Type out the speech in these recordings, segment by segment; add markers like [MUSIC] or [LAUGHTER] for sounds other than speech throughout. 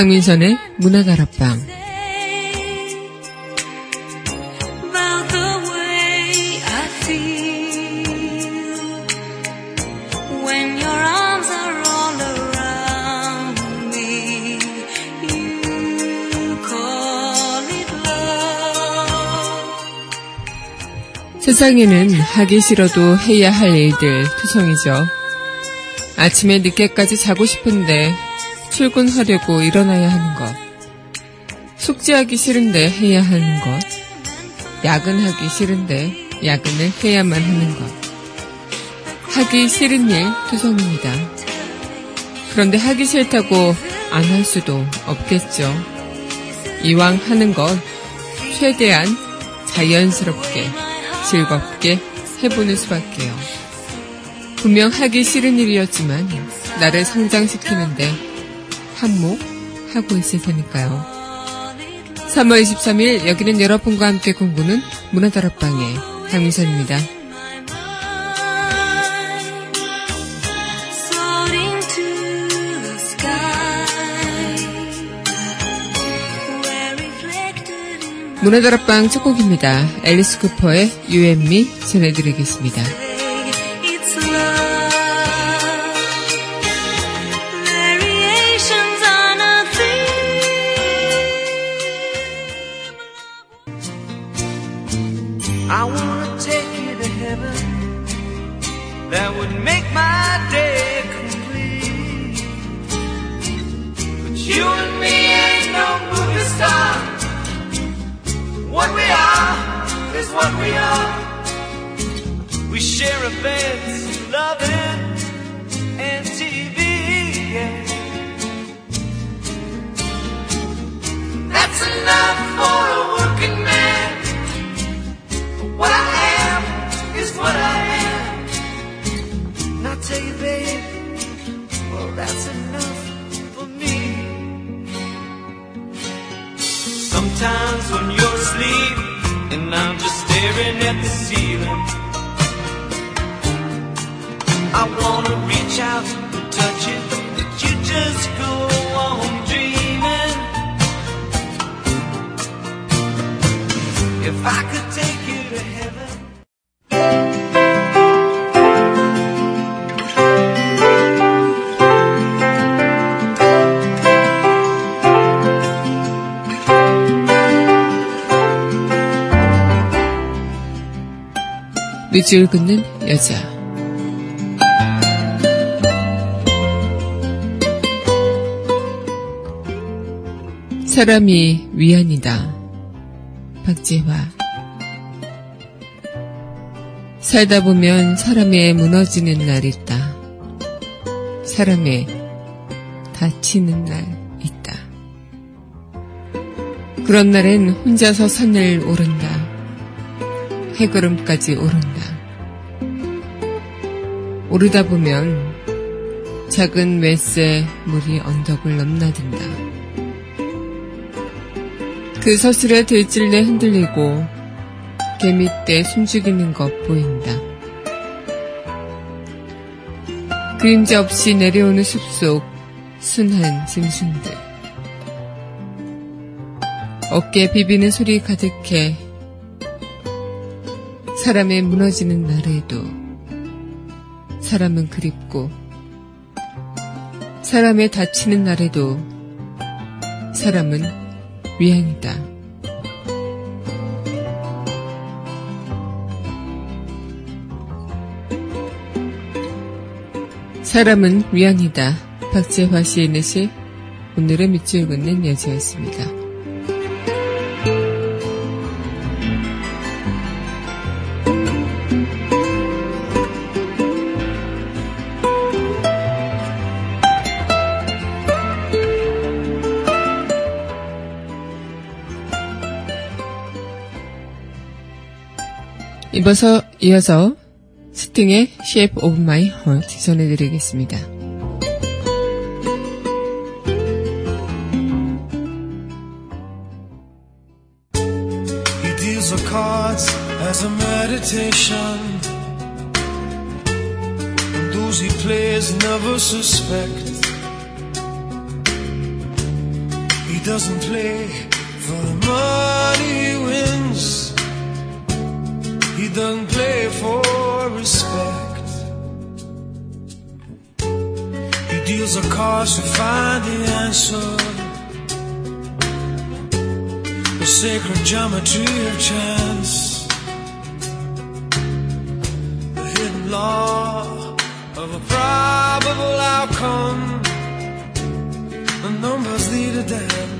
강민선의 문화다락방. 세상에는 하기 싫어도 해야 할 일들 투성이죠. 아침에 늦게까지 자고 싶은데 출근하려고 일어나야 하는 것. 숙제하기 싫은데 해야 하는 것. 야근하기 싫은데 야근을 해야만 하는 것. 하기 싫은 일 투성입니다. 그런데 하기 싫다고 안 할 수도 없겠죠. 이왕 하는 것 최대한 자연스럽게 즐겁게 해보는 수밖에요. 분명 하기 싫은 일이었지만 나를 성장시키는데 한몫하고 있을 테니까요. 3월 23일 여기는 여러분과 함께 공부는 문화다락방의 강민선입니다. 문화다락방 첫 곡입니다. 앨리스 쿠퍼의 Me 전해드리겠습니다. I wanna take you to heaven. That would make my day complete. But you and me ain't no movie star. What we are is what we are. We share bed, loving, and TV. Yeah. That's enough for a Sometimes when you're asleep and I'm just staring at the ceiling, I wanna reach out and touch it, but you just go on dreaming. If I 밑줄 긋는 여자. 사람이 위안이다. 박재화. 살다 보면 사람의 무너지는 날 있다. 사람의 다치는 날 있다. 그런 날엔 혼자서 산을 오른다. 해걸음까지 오른다. 오르다 보면 작은 외새 물이 언덕을 넘나든다. 그 서슬에 들찔레 흔들리고 개미떼 숨죽이는 것 보인다. 그림자 없이 내려오는 숲속 순한 짐승들. 어깨 비비는 소리 가득해 사람의 무너지는 날에도 사람은 그립고 사람의 다치는 날에도 사람은 위안이다. 사람은 위안이다. 박재화 시인의 시 오늘의 밑줄 긋는 여자였습니다. 이어서, 이어서 스팅의 Shape of My Heart 전해드리겠습니다. He doesn't play for respect. He deals a cards to find the answer. The sacred geometry of chance. The hidden law of a probable outcome. The numbers lead a dance.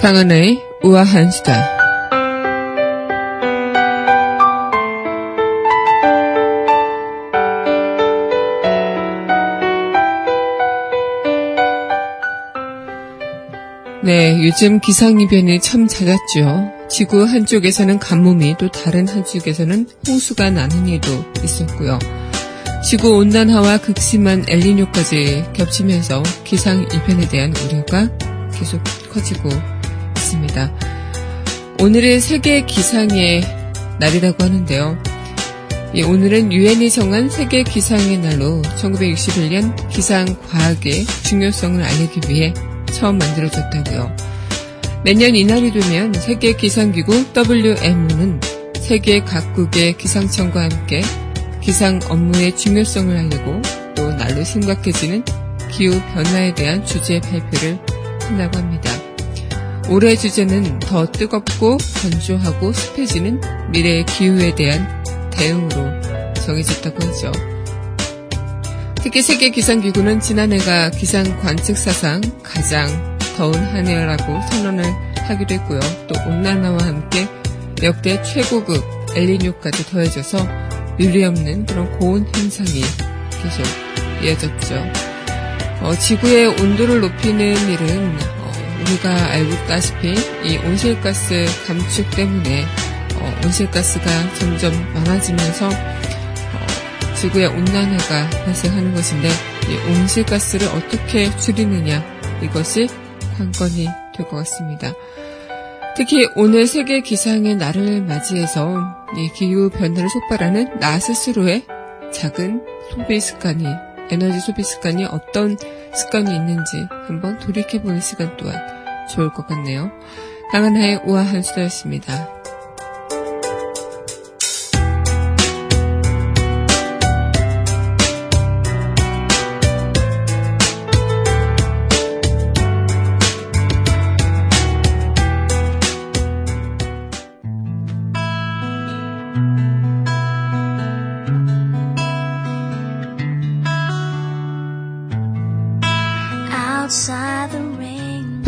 강하나의 우아한 수다. 네, 요즘 기상이변이 참 잦았죠. 지구 한쪽에서는 가뭄이 또 다른 한쪽에서는 홍수가 나는 일도 있었고요. 지구 온난화와 극심한 엘니뇨까지 겹치면서 기상이변에 대한 우려가 계속 커지고 있습니다. 오늘은 세계 기상의 날이라고 하는데요. 예, 오늘은 유엔이 정한 세계 기상의 날로 1961년 기상 과학의 중요성을 알리기 위해 처음 만들어졌다고요. 매년 이날이 되면 세계 기상기구 WMO는 세계 각국의 기상청과 함께 기상 업무의 중요성을 알리고 또 날로 심각해지는 기후 변화에 대한 주제 발표를 한다고 합니다. 올해 주제는 더 뜨겁고 건조하고 습해지는 미래의 기후에 대한 대응으로 정해졌다고 하죠. 특히 세계 기상기구는 지난해가 기상 관측 사상 가장 더운 한 해라고 선언을 하기도 했고요. 또 온난화와 함께 역대 최고급 엘리뇨까지 더해져서 유리 없는 그런 고온 현상이 계속 이어졌죠. 어, 지구의 온도를 높이는 일은 어, 우리가 알고 있다시피 이 온실가스 감축 때문에 어, 온실가스가 점점 많아지면서 어, 지구의 온난화가 발생하는 것인데 이 온실가스를 어떻게 줄이느냐 이것이 관건이 될 것 같습니다. 특히 오늘 세계 기상의 날을 맞이해서 이 기후 변화를 촉발하는 나 스스로의 작은 소비 습관이 에너지 소비 습관이 어떤 습관이 있는지 한번 돌이켜보는 시간 또한 좋을 것 같네요. 강한하의 우아한 수다였습니다.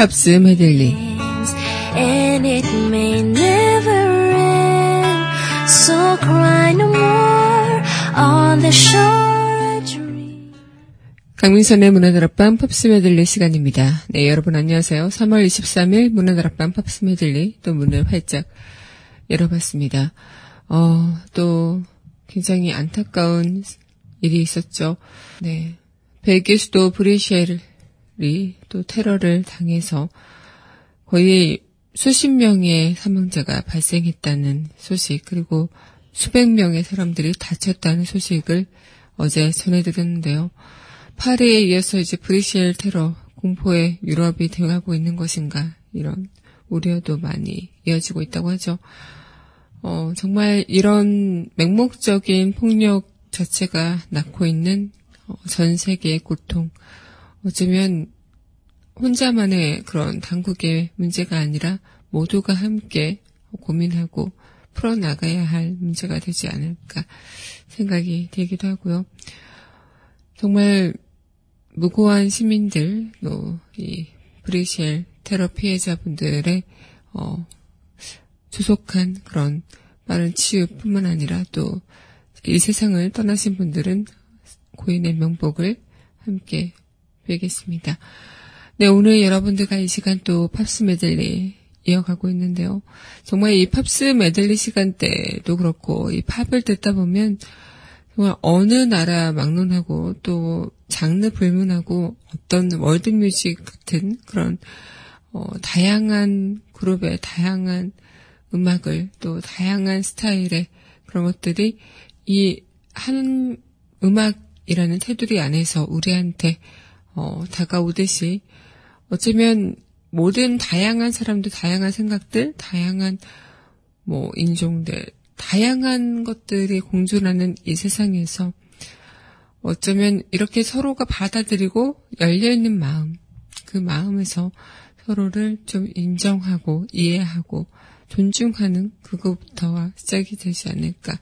팝스 메들리 ends, and it may never end. So cry no more on the shore a dream. 강민선의 문화다락방 팝스 메들리 시간입니다. 네, 여러분 안녕하세요. 3월 23일 문화다락방 팝스 메들리 또 문을 활짝 열어봤습니다. 어, 또 굉장히 안타까운 일이 있었죠. 네. 벨기에 수도 브리셀 이 또 테러를 당해서 거의 수십 명의 사망자가 발생했다는 소식, 그리고 수백 명의 사람들이 다쳤다는 소식을 어제 전해드렸는데요. 파리에 이어서 이제 브리셀 테러 공포에 유럽이 대응하고 있는 것인가 이런 우려도 많이 이어지고 있다고 하죠. 어, 정말 이런 맹목적인 폭력 자체가 낳고 있는 어, 전 세계의 고통. 어쩌면 혼자만의 그런 당국의 문제가 아니라 모두가 함께 고민하고 풀어나가야 할 문제가 되지 않을까 생각이 들기도 하고요. 정말 무고한 시민들, 또, 이, 브리셀 테러 피해자분들의, 어, 조속한 그런 빠른 치유뿐만 아니라 또, 이 세상을 떠나신 분들은 고인의 명복을 함께 빌겠습니다. 네, 오늘 여러분들과 이 시간 또 팝스 메들리 이어가고 있는데요. 정말 이 팝스 메들리 시간대도 그렇고 이 팝을 듣다 보면 정말 어느 나라 막론하고 또 장르 불문하고 어떤 월드뮤직 같은 그런 어, 다양한 그룹의 다양한 음악을 또 다양한 스타일의 그런 것들이 이 한 음악이라는 테두리 안에서 우리한테 어, 다가오듯이 어쩌면 모든 다양한 사람들, 다양한 생각들, 다양한 뭐 인종들, 다양한 것들이 공존하는 이 세상에서 어쩌면 이렇게 서로가 받아들이고 열려있는 마음, 그 마음에서 서로를 좀 인정하고 이해하고 존중하는 그것부터가 시작이 되지 않을까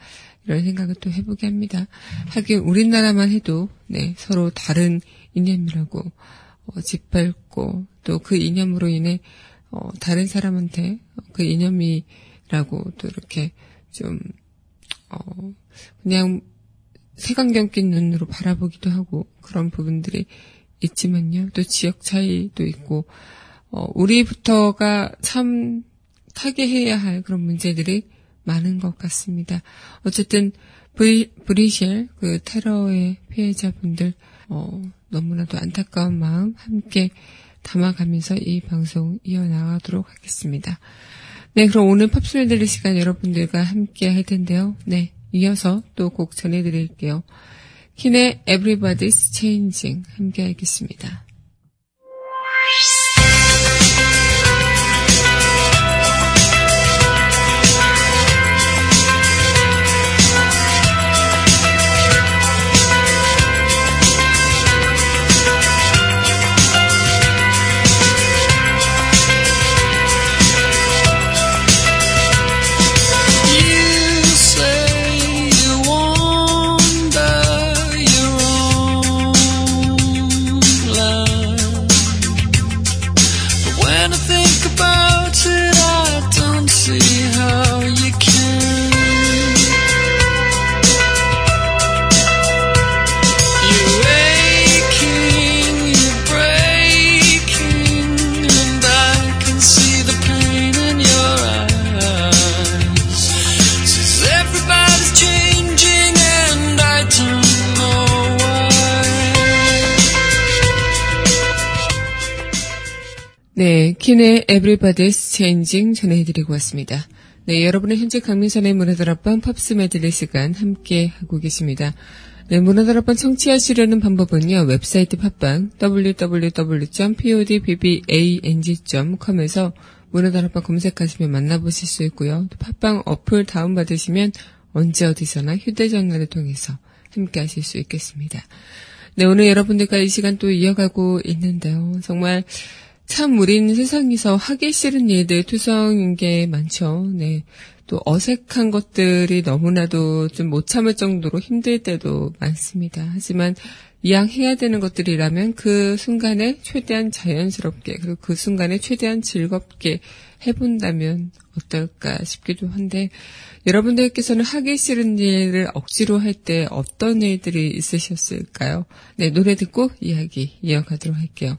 이런 생각을 또 해보게 합니다. 하긴 우리나라만 해도 네 서로 다른 이념이라고 어, 짓밟고 또 그 이념으로 인해 어, 다른 사람한테 그 이념이라고 또 이렇게 좀 어, 그냥 색안경 낀 눈으로 바라보기도 하고 그런 부분들이 있지만요. 또 지역 차이도 있고 어, 우리부터가 참 타개해야 할 그런 문제들이 많은 것 같습니다. 어쨌든 브리, 브리셸 그 테러의 피해자분들 어, 너무나도 안타까운 마음 함께 담아가면서 이 방송 이어나가도록 하겠습니다. 네, 그럼 오늘 팝소리 들릴 시간 여러분들과 함께 할 텐데요. 네, 이어서 또 곡 전해드릴게요. 킨의 Everybody's Changing 함께 하겠습니다. 킨의 Everybody's Changing 전해드리고 왔습니다. 네, 여러분은 현재 강민선의 문화다락방 팝스 메들리 시간 함께 하고 계십니다. 네, 문화다락방 청취하시려는 방법은요, 웹사이트 팟빵 www.podbbang.com에서 문화다락방 검색하시면 만나보실 수 있고요. 또 팟빵 어플 다운받으시면 언제 어디서나 휴대전화를 통해서 함께 하실 수 있겠습니다. 네, 오늘 여러분들과 이 시간 또 이어가고 있는데요. 정말 참 우리는 세상에서 하기 싫은 일들 투성인 게 많죠. 네. 또 어색한 것들이 너무나도 좀 못 참을 정도로 힘들 때도 많습니다. 하지만 이왕 해야 되는 것들이라면 그 순간에 최대한 자연스럽게 그리고 그 순간에 최대한 즐겁게 해본다면 어떨까 싶기도 한데 여러분들께서는 하기 싫은 일을 억지로 할 때 어떤 일들이 있으셨을까요? 네, 노래 듣고 이야기 이어가도록 할게요.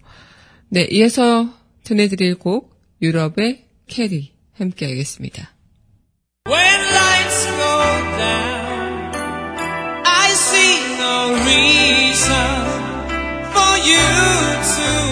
네, 이어서 전해드릴 곡 유럽의 캐리 함께 하겠습니다. When lights go down, I see no reason for you to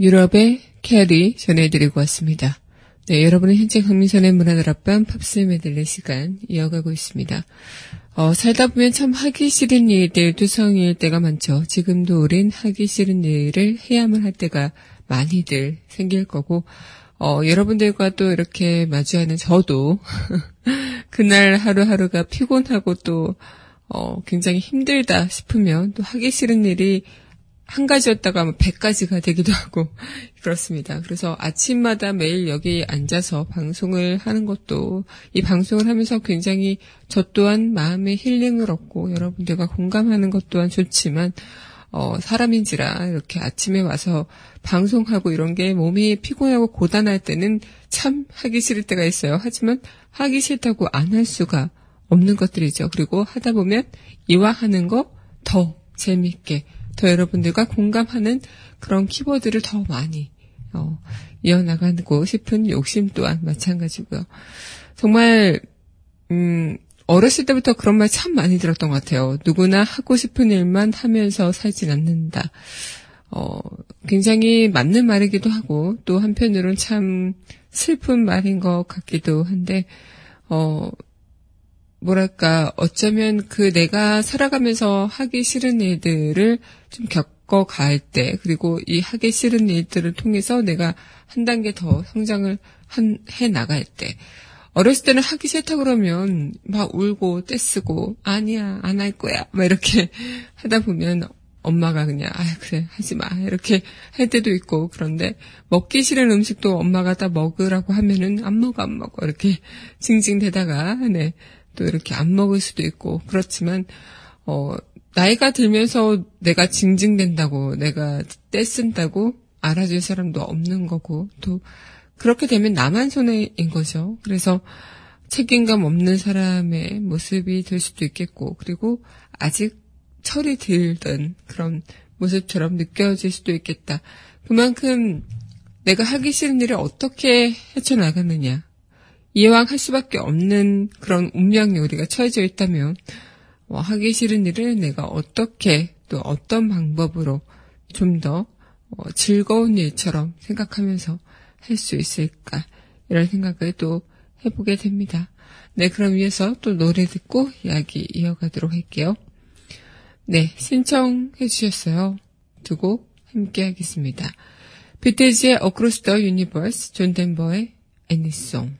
유럽의 Carrie 전해드리고 왔습니다. 네, 여러분은 현재 강민선의 문화다락방 팝스 메들리 시간 이어가고 있습니다. 어, 살다 보면 참 하기 싫은 일들 투성일 때가 많죠. 지금도 우린 하기 싫은 일을 해야만 할 때가 많이들 생길 거고, 어, 여러분들과 또 이렇게 마주하는 저도 [LAUGHS] 그날 하루하루가 피곤하고 또, 어, 굉장히 힘들다 싶으면 또 하기 싫은 일이 한 가지였다가 뭐 100가지가 되기도 하고 [LAUGHS] 그렇습니다. 그래서 아침마다 매일 여기 앉아서 방송을 하는 것도 이 방송을 하면서 굉장히 저 또한 마음의 힐링을 얻고 여러분들과 공감하는 것 또한 좋지만 어, 사람인지라 이렇게 아침에 와서 방송하고 이런 게 몸이 피곤하고 고단할 때는 참 하기 싫을 때가 있어요. 하지만 하기 싫다고 안 할 수가 없는 것들이죠. 그리고 하다 보면 이와 하는 거 더 재밌게 더 여러분들과 공감하는 그런 키워드를 더 많이 어, 이어나가고 싶은 욕심 또한 마찬가지고요. 정말 음, 어렸을 때부터 그런 말 참 많이 들었던 것 같아요. 누구나 하고 싶은 일만 하면서 살진 않는다. 어, 굉장히 맞는 말이기도 하고 또 한편으로는 참 슬픈 말인 것 같기도 한데 어, 뭐랄까, 어쩌면 그 내가 살아가면서 하기 싫은 일들을 좀 겪어갈 때, 그리고 이 하기 싫은 일들을 통해서 내가 한 단계 더 성장을 한, 해 나갈 때, 어렸을 때는 하기 싫다 그러면 막 울고 떼쓰고, 아니야, 안 할 거야, 막 이렇게 [LAUGHS] 하다 보면 엄마가 그냥, 아 그래, 하지 마. 이렇게 할 때도 있고, 그런데 먹기 싫은 음식도 엄마가 다 먹으라고 하면은 안 먹어, 안 먹어. 이렇게 [LAUGHS] 징징대다가, 네. 또 이렇게 안 먹을 수도 있고 그렇지만 어 나이가 들면서 내가 징징댄다고 내가 떼쓴다고 알아줄 사람도 없는 거고 또 그렇게 되면 나만 손해인 거죠. 그래서 책임감 없는 사람의 모습이 될 수도 있겠고 그리고 아직 철이 들던 그런 모습처럼 느껴질 수도 있겠다. 그만큼 내가 하기 싫은 일을 어떻게 헤쳐나가느냐. 이왕 할 수밖에 없는 그런 운명에 우리가 처해져 있다면 어, 하기 싫은 일을 내가 어떻게 또 어떤 방법으로 좀더 어, 즐거운 일처럼 생각하면서 할 수 있을까 이런 생각을 또 해보게 됩니다. 네, 그럼 위해서 또 노래 듣고 이야기 이어가도록 할게요. 네, 신청해 주셨어요. 두 곡 함께 하겠습니다. 비틀즈의 Across the Universe, 존 덴버의 Anything.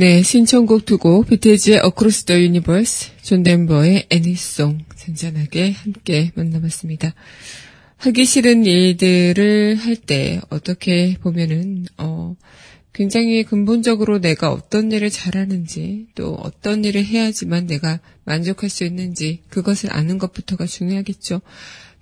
네, 신청곡 두 곡, 비틀즈의 Across the Universe, 존 덴버의 Annie's Song, 잔잔하게 함께 만나봤습니다. 하기 싫은 일들을 할 때 어떻게 보면은 어 굉장히 근본적으로 내가 어떤 일을 잘하는지 또 어떤 일을 해야지만 내가 만족할 수 있는지 그것을 아는 것부터가 중요하겠죠.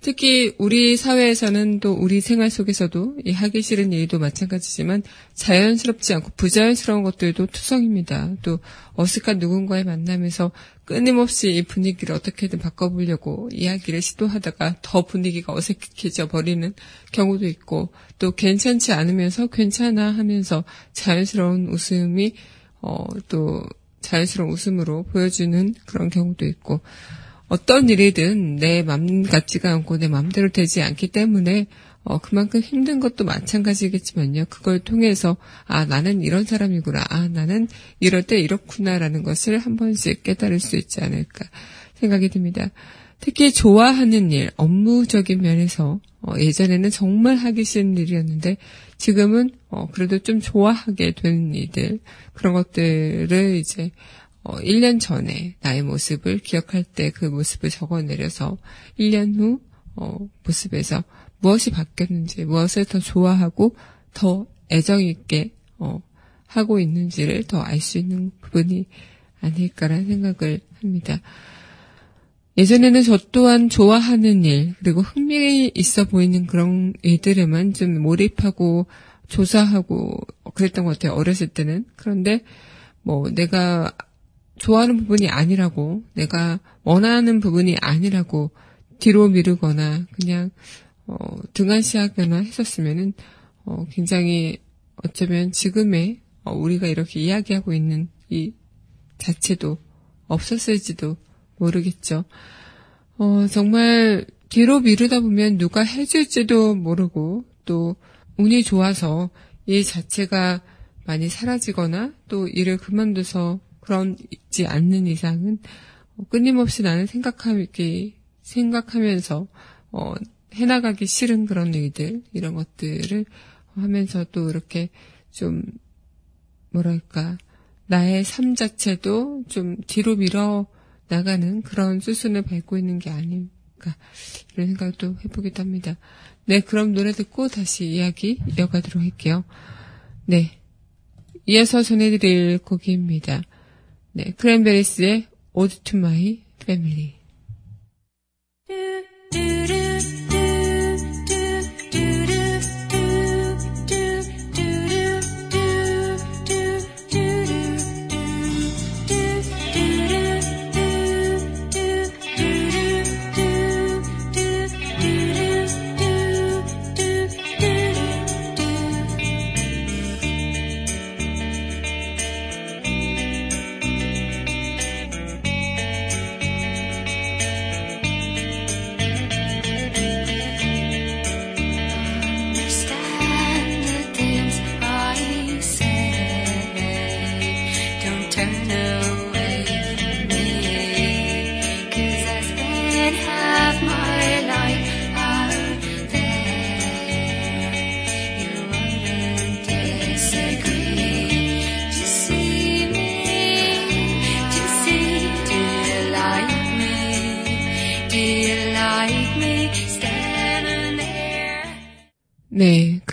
특히 우리 사회에서는 또 우리 생활 속에서도 이 하기 싫은 일도 마찬가지지만 자연스럽지 않고 부자연스러운 것들도 투성입니다. 또 어색한 누군가의 만남에서 끊임없이 이 분위기를 어떻게든 바꿔보려고 이야기를 시도하다가 더 분위기가 어색해져 버리는 경우도 있고 또 괜찮지 않으면서 괜찮아 하면서 자연스러운 웃음이 어, 또 자연스러운 웃음으로 보여주는 그런 경우도 있고 어떤 일이든 내 맘 같지가 않고 내 맘대로 되지 않기 때문에 어, 그만큼 힘든 것도 마찬가지겠지만요. 그걸 통해서, 아, 나는 이런 사람이구나. 아, 나는 이럴 때 이렇구나라는 것을 한 번씩 깨달을 수 있지 않을까 생각이 듭니다. 특히 좋아하는 일, 업무적인 면에서, 어, 예전에는 정말 하기 싫은 일이었는데, 지금은, 어, 그래도 좀 좋아하게 되는 일들, 그런 것들을 이제, 어, 1년 전에 나의 모습을 기억할 때 그 모습을 적어내려서 1년 후 어, 모습에서 무엇이 바뀌었는지, 무엇을 더 좋아하고 더 애정 있게 어, 하고 있는지를 더 알 수 있는 부분이 아닐까라는 생각을 합니다. 예전에는 저 또한 좋아하는 일, 그리고 흥미 있어 보이는 그런 일들에만 좀 몰입하고 조사하고 그랬던 것 같아요. 어렸을 때는. 그런데 뭐 내가 좋아하는 부분이 아니라고, 내가 원하는 부분이 아니라고 뒤로 미루거나 그냥 어, 등한시하거나 했었으면은 어, 굉장히 어쩌면 지금의 어, 우리가 이렇게 이야기하고 있는 이 자체도 없었을지도 모르겠죠. 어, 정말 뒤로 미루다 보면 누가 해줄지도 모르고 또 운이 좋아서 일 자체가 많이 사라지거나 또 일을 그만둬서 그런지 않는 이상은 끊임없이 나는 생각하기 생각하면서 어, 해나가기 싫은 그런 일들 이런 것들을 하면서 또 이렇게 좀 뭐랄까 나의 삶 자체도 좀 뒤로 밀어 나가는 그런 수순을 밟고 있는 게 아닐까 이런 생각도 해보기도 합니다. 네, 그럼 노래 듣고 다시 이야기 이어가도록 할게요. 네, 이어서 전해드릴 곡입니다. 네, 크랜베리스의 Ode to My Family.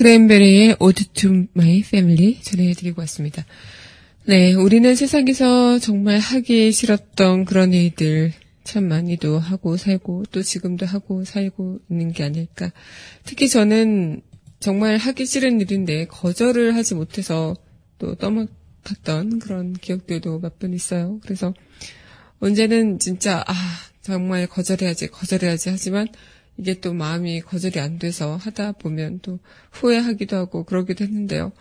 크랜베리의 Ode to My Family 전해드리고 왔습니다. 네, 우리는 세상에서 정말 하기 싫었던 그런 일들 참 많이도 하고 살고 또 지금도 하고 살고 있는 게 아닐까. 특히 저는 정말 하기 싫은 일인데 거절을 하지 못해서 또 떠맡았던 그런 기억들도 몇 번 있어요. 그래서 언제는 진짜 아 정말 거절해야지 거절해야지 하지만 이게 또 마음이 거절이 안 돼서 하다 보면 또 후회하기도 하고 그러기도 했는데요.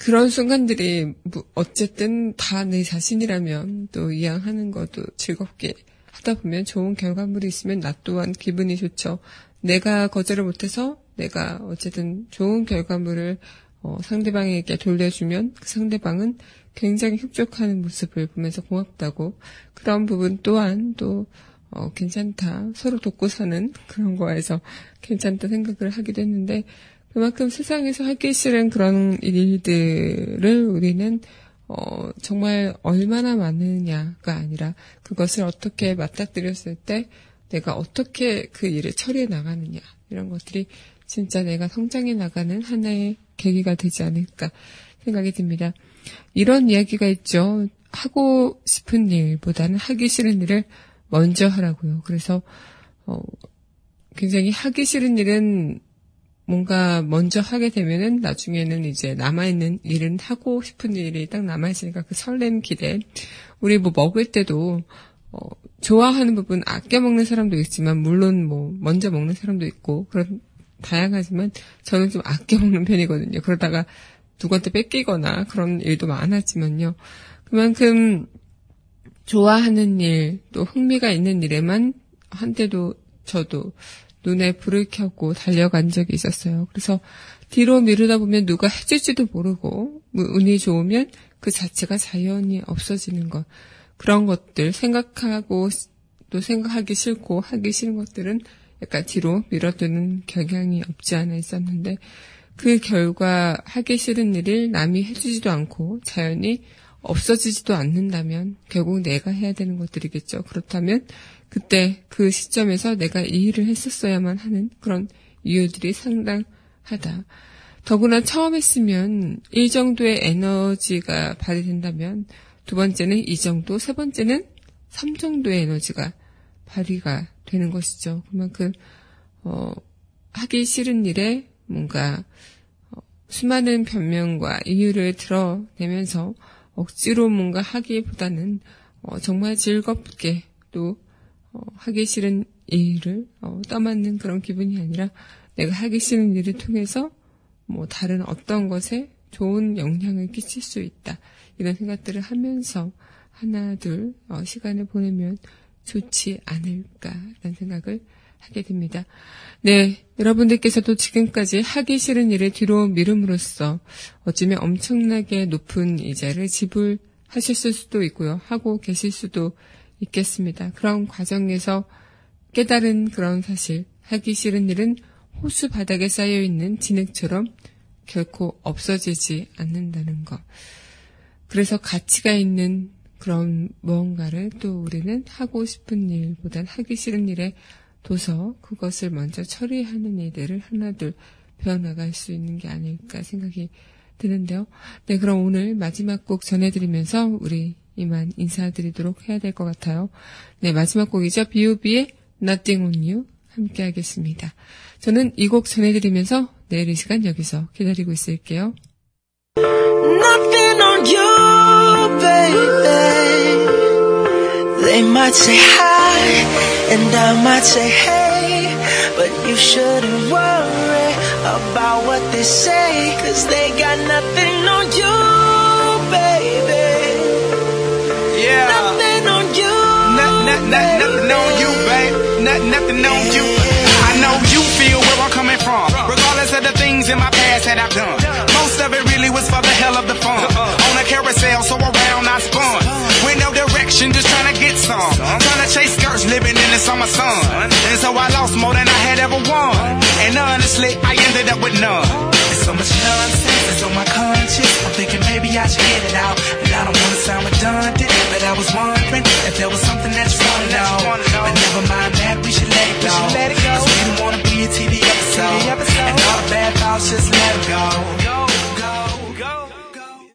그런 순간들이 뭐 어쨌든 다 내 자신이라면 또 이왕 하는 것도 즐겁게 하다 보면 좋은 결과물이 있으면 나 또한 기분이 좋죠. 내가 거절을 못해서 내가 어쨌든 좋은 결과물을 어, 상대방에게 돌려주면 그 상대방은 굉장히 흡족하는 모습을 보면서 고맙다고 그런 부분 또한 또 어, 괜찮다 서로 돕고 사는 그런 거에서 괜찮다 생각을 하기도 했는데 그만큼 세상에서 하기 싫은 그런 일들을 우리는 어, 정말 얼마나 많으냐가 아니라 그것을 어떻게 맞닥뜨렸을 때 내가 어떻게 그 일을 처리해 나가느냐 이런 것들이 진짜 내가 성장해 나가는 하나의 계기가 되지 않을까 생각이 듭니다. 이런 이야기가 있죠. 하고 싶은 일보다는 하기 싫은 일을 먼저 하라고요. 그래서 어, 굉장히 하기 싫은 일은 뭔가 먼저 하게 되면은 나중에는 이제 남아있는 일은 하고 싶은 일이 딱 남아있으니까 그 설렘 기대. 우리 뭐 먹을 때도, 어, 좋아하는 부분 아껴 먹는 사람도 있지만, 물론 뭐, 먼저 먹는 사람도 있고, 그런, 다양하지만, 저는 좀 아껴 먹는 편이거든요. 그러다가 누구한테 뺏기거나 그런 일도 많았지만요. 그만큼, 좋아하는 일, 또 흥미가 있는 일에만 한때도 저도 눈에 불을 켜고 달려간 적이 있었어요. 그래서 뒤로 미루다 보면 누가 해줄지도 모르고 운이 좋으면 그 자체가 자연히 없어지는 것 그런 것들 생각하고 또 생각하기 싫고 하기 싫은 것들은 약간 뒤로 밀어두는 경향이 없지 않아 있었는데 그 결과 하기 싫은 일을 남이 해주지도 않고 자연히 없어지지도 않는다면 결국 내가 해야 되는 것들이겠죠. 그렇다면 그때 그 시점에서 내가 이 일을 했었어야만 하는 그런 이유들이 상당하다. 더구나 처음 했으면 이 정도의 에너지가 발휘된다면 두 번째는 이 정도, 세 번째는 3 정도의 에너지가 발휘가 되는 것이죠. 그만큼 어, 하기 싫은 일에 뭔가 어, 수많은 변명과 이유를 드러내면서 억지로 뭔가 하기보다는 어, 정말 즐겁게 또 어, 하기 싫은 일을 어, 떠맡는 그런 기분이 아니라 내가 하기 싫은 일을 통해서 뭐 다른 어떤 것에 좋은 영향을 끼칠 수 있다. 이런 생각들을 하면서 하나, 둘, 어, 시간을 보내면 좋지 않을까라는 생각을 하게 됩니다. 네, 여러분들께서도 지금까지 하기 싫은 일을 뒤로 미룸으로써 어쩌면 엄청나게 높은 이자를 지불하셨을 수도 있고요. 하고 계실 수도 있겠습니다. 그런 과정에서 깨달은 그런 사실, 하기 싫은 일은 호수 바닥에 쌓여있는 진흙처럼 결코 없어지지 않는다는 것. 그래서 가치가 있는 그런 무언가를 또 우리는 하고 싶은 일보단 하기 싫은 일에 둬서 그것을 먼저 처리하는 일들을 하나둘 배워나갈 수 있는 게 아닐까 생각이 드는데요. 네, 그럼 오늘 마지막 곡 전해드리면서 우리 이만 인사드리도록 해야 될 것 같아요. 네, 마지막 곡이죠. B.O.B의 Nothing on You 함께 하겠습니다. 저는 이 곡 전해드리면서 내일 이 시간 여기서 기다리고 있을게요. Nothing on you, baby. They might say hi, and I might say hey, but you shouldn't worry about what they say, cause they got nothing on you, baby. Yeah. Nothing on you. Not, not, not, nothing on you, babe. Not, nothing on you. I know you feel where I'm coming from. Regardless of the things in my past that I've done. Most of it really was for the hell of the fun. Uh-uh. On a carousel, so around I spun. Uh-huh. With no direction, just trying to get some. Trying to chase skirts, living in the summer sun. And so I lost more than I had ever won. And honestly, I ended up with none. So much nonsense is on my conscience. I'm thinking maybe I should get it out. And I don't wanna sound redundant, but I was wondering if there was something that you wanna know. But never mind that, we should let it go. Cause we don't wanna be a TV episode. And all the bad thoughts, just let it go. Go, go, go.